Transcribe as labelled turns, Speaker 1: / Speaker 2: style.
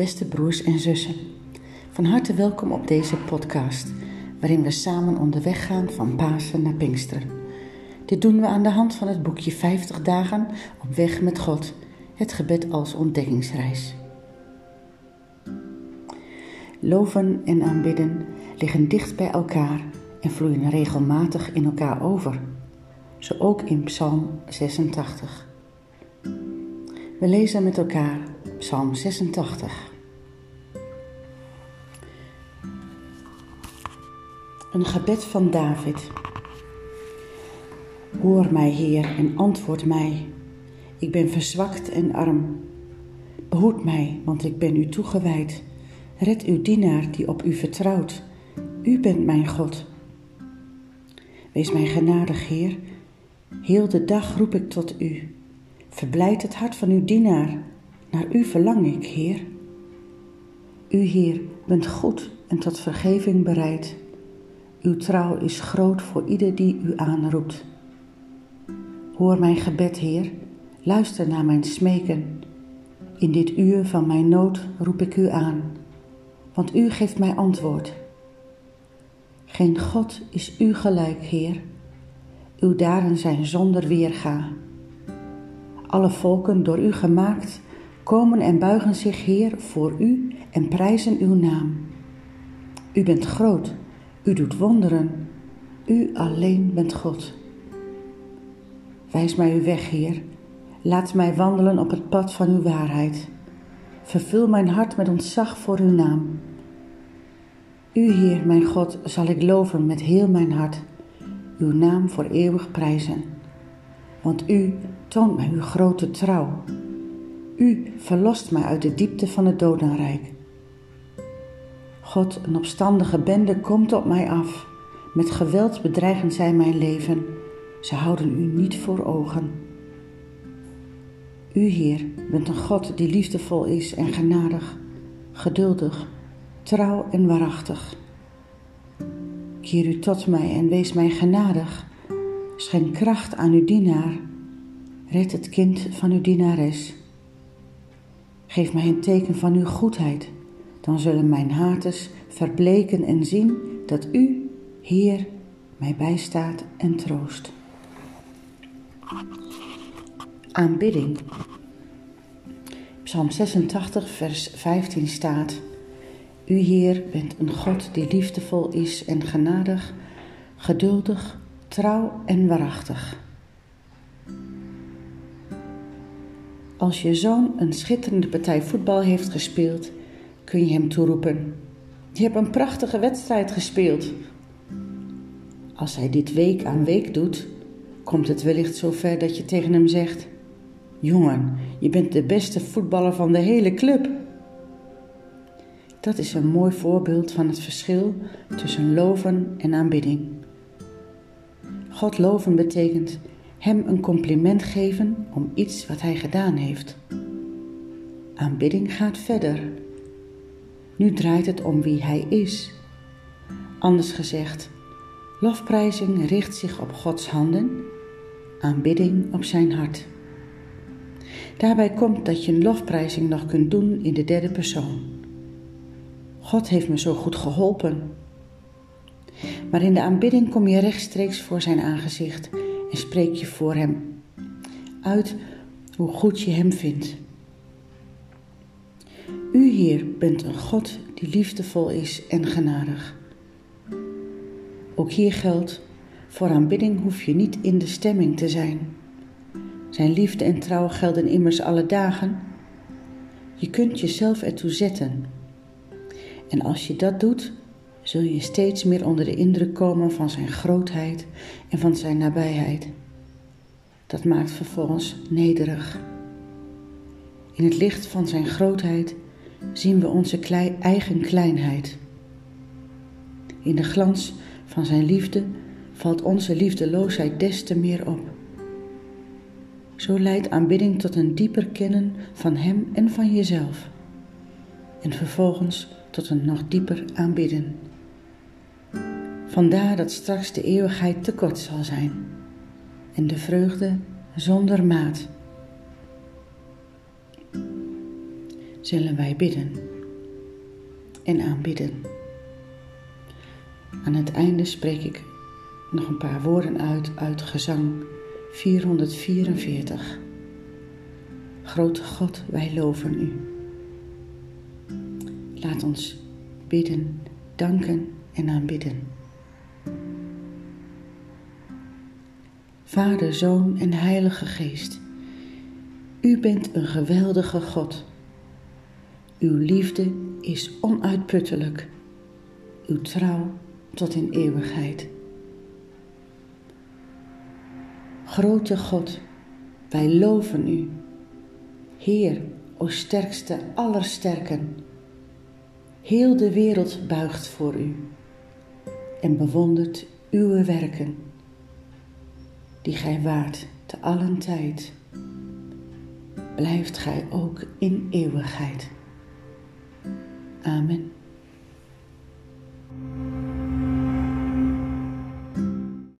Speaker 1: beste broers en zussen. Van harte welkom op deze podcast, waarin we samen onderweg gaan van Pasen naar Pinksteren. Dit doen we aan de hand van het boekje 50 dagen op weg met God, het gebed als ontdekkingsreis. Loven en aanbidden liggen dicht bij elkaar en vloeien regelmatig in elkaar over, zo ook in Psalm 86. We lezen met elkaar Psalm 86. Een gebed van David. Hoor mij, Heer, en antwoord mij. Ik ben verzwakt en arm. Behoed mij, want ik ben u toegewijd. Red uw dienaar die op u vertrouwt. U bent mijn God. Wees mij genadig, Heer. Heel de dag roep ik tot u. Verblijd het hart van uw dienaar. Naar u verlang ik, Heer. U, Heer, bent goed en tot vergeving bereid. Uw trouw is groot voor ieder die u aanroept. Hoor mijn gebed, Heer. Luister naar mijn smeken. In dit uur van mijn nood roep ik u aan, want u geeft mij antwoord. Geen God is u gelijk, Heer. Uw daden zijn zonder weerga. Alle volken door u gemaakt komen en buigen zich, Heer, voor u en prijzen uw naam. U bent groot, u doet wonderen, u alleen bent God. Wijs mij uw weg, Heer. Laat mij wandelen op het pad van uw waarheid. Vervul mijn hart met ontzag voor uw naam. U, Heer, mijn God, zal ik loven met heel mijn hart, uw naam voor eeuwig prijzen. Want u toont mij uw grote trouw. U verlost mij uit de diepte van het dodenrijk. God, een opstandige bende komt op mij af. Met geweld bedreigen zij mijn leven. Ze houden u niet voor ogen. U, Heer, bent een God die liefdevol is en genadig, geduldig, trouw en waarachtig. Keer u tot mij en wees mij genadig. Schenk kracht aan uw dienaar. Red het kind van uw dienares. Geef mij een teken van uw goedheid, dan zullen mijn haters verbleken en zien dat u, Heer, mij bijstaat en troost. Aanbidding. Psalm 86, vers 15 staat: U, Heer, bent een God die liefdevol is en genadig, geduldig, trouw en waarachtig. Als je zoon een schitterende partij voetbal heeft gespeeld, kun je hem toeroepen: Je hebt een prachtige wedstrijd gespeeld. Als hij dit week aan week doet, komt het wellicht zover dat je tegen hem zegt: Jongen, je bent de beste voetballer van de hele club. Dat is een mooi voorbeeld van het verschil tussen loven en aanbidding. God loven betekent hem een compliment geven om iets wat hij gedaan heeft. Aanbidding gaat verder. Nu draait het om wie hij is. Anders gezegd, lofprijzing richt zich op Gods handen, aanbidding op zijn hart. Daarbij komt dat je een lofprijzing nog kunt doen in de derde persoon. God heeft me zo goed geholpen. Maar in de aanbidding kom je rechtstreeks voor zijn aangezicht en spreek je voor hem uit hoe goed je hem vindt. U, Heer, bent een God die liefdevol is en genadig. Ook hier geldt, voor aanbidding hoef je niet in de stemming te zijn. Zijn liefde en trouw gelden immers alle dagen. Je kunt jezelf ertoe zetten. En als je dat doet, zul je steeds meer onder de indruk komen van zijn grootheid en van zijn nabijheid. Dat maakt vervolgens nederig. In het licht van zijn grootheid zien we onze eigen kleinheid. In de glans van zijn liefde valt onze liefdeloosheid des te meer op. Zo leidt aanbidding tot een dieper kennen van Hem en van jezelf. En vervolgens tot een nog dieper aanbidden. Vandaar dat straks de eeuwigheid te kort zal zijn en de vreugde zonder maat. Zullen wij bidden. en aanbidden. Aan het einde spreek ik nog een paar woorden uit uit gezang 444. Grote God, wij loven u. Laat ons bidden, danken en aanbidden. Vader, Zoon en Heilige Geest, u bent een geweldige God. Uw liefde is onuitputtelijk, uw trouw tot in eeuwigheid. Grote God, wij loven u. Heer, o sterkste aller sterken, heel de wereld buigt voor u en bewondert uw werken, die gij waart te allen tijd. Blijft gij ook in eeuwigheid. Amen.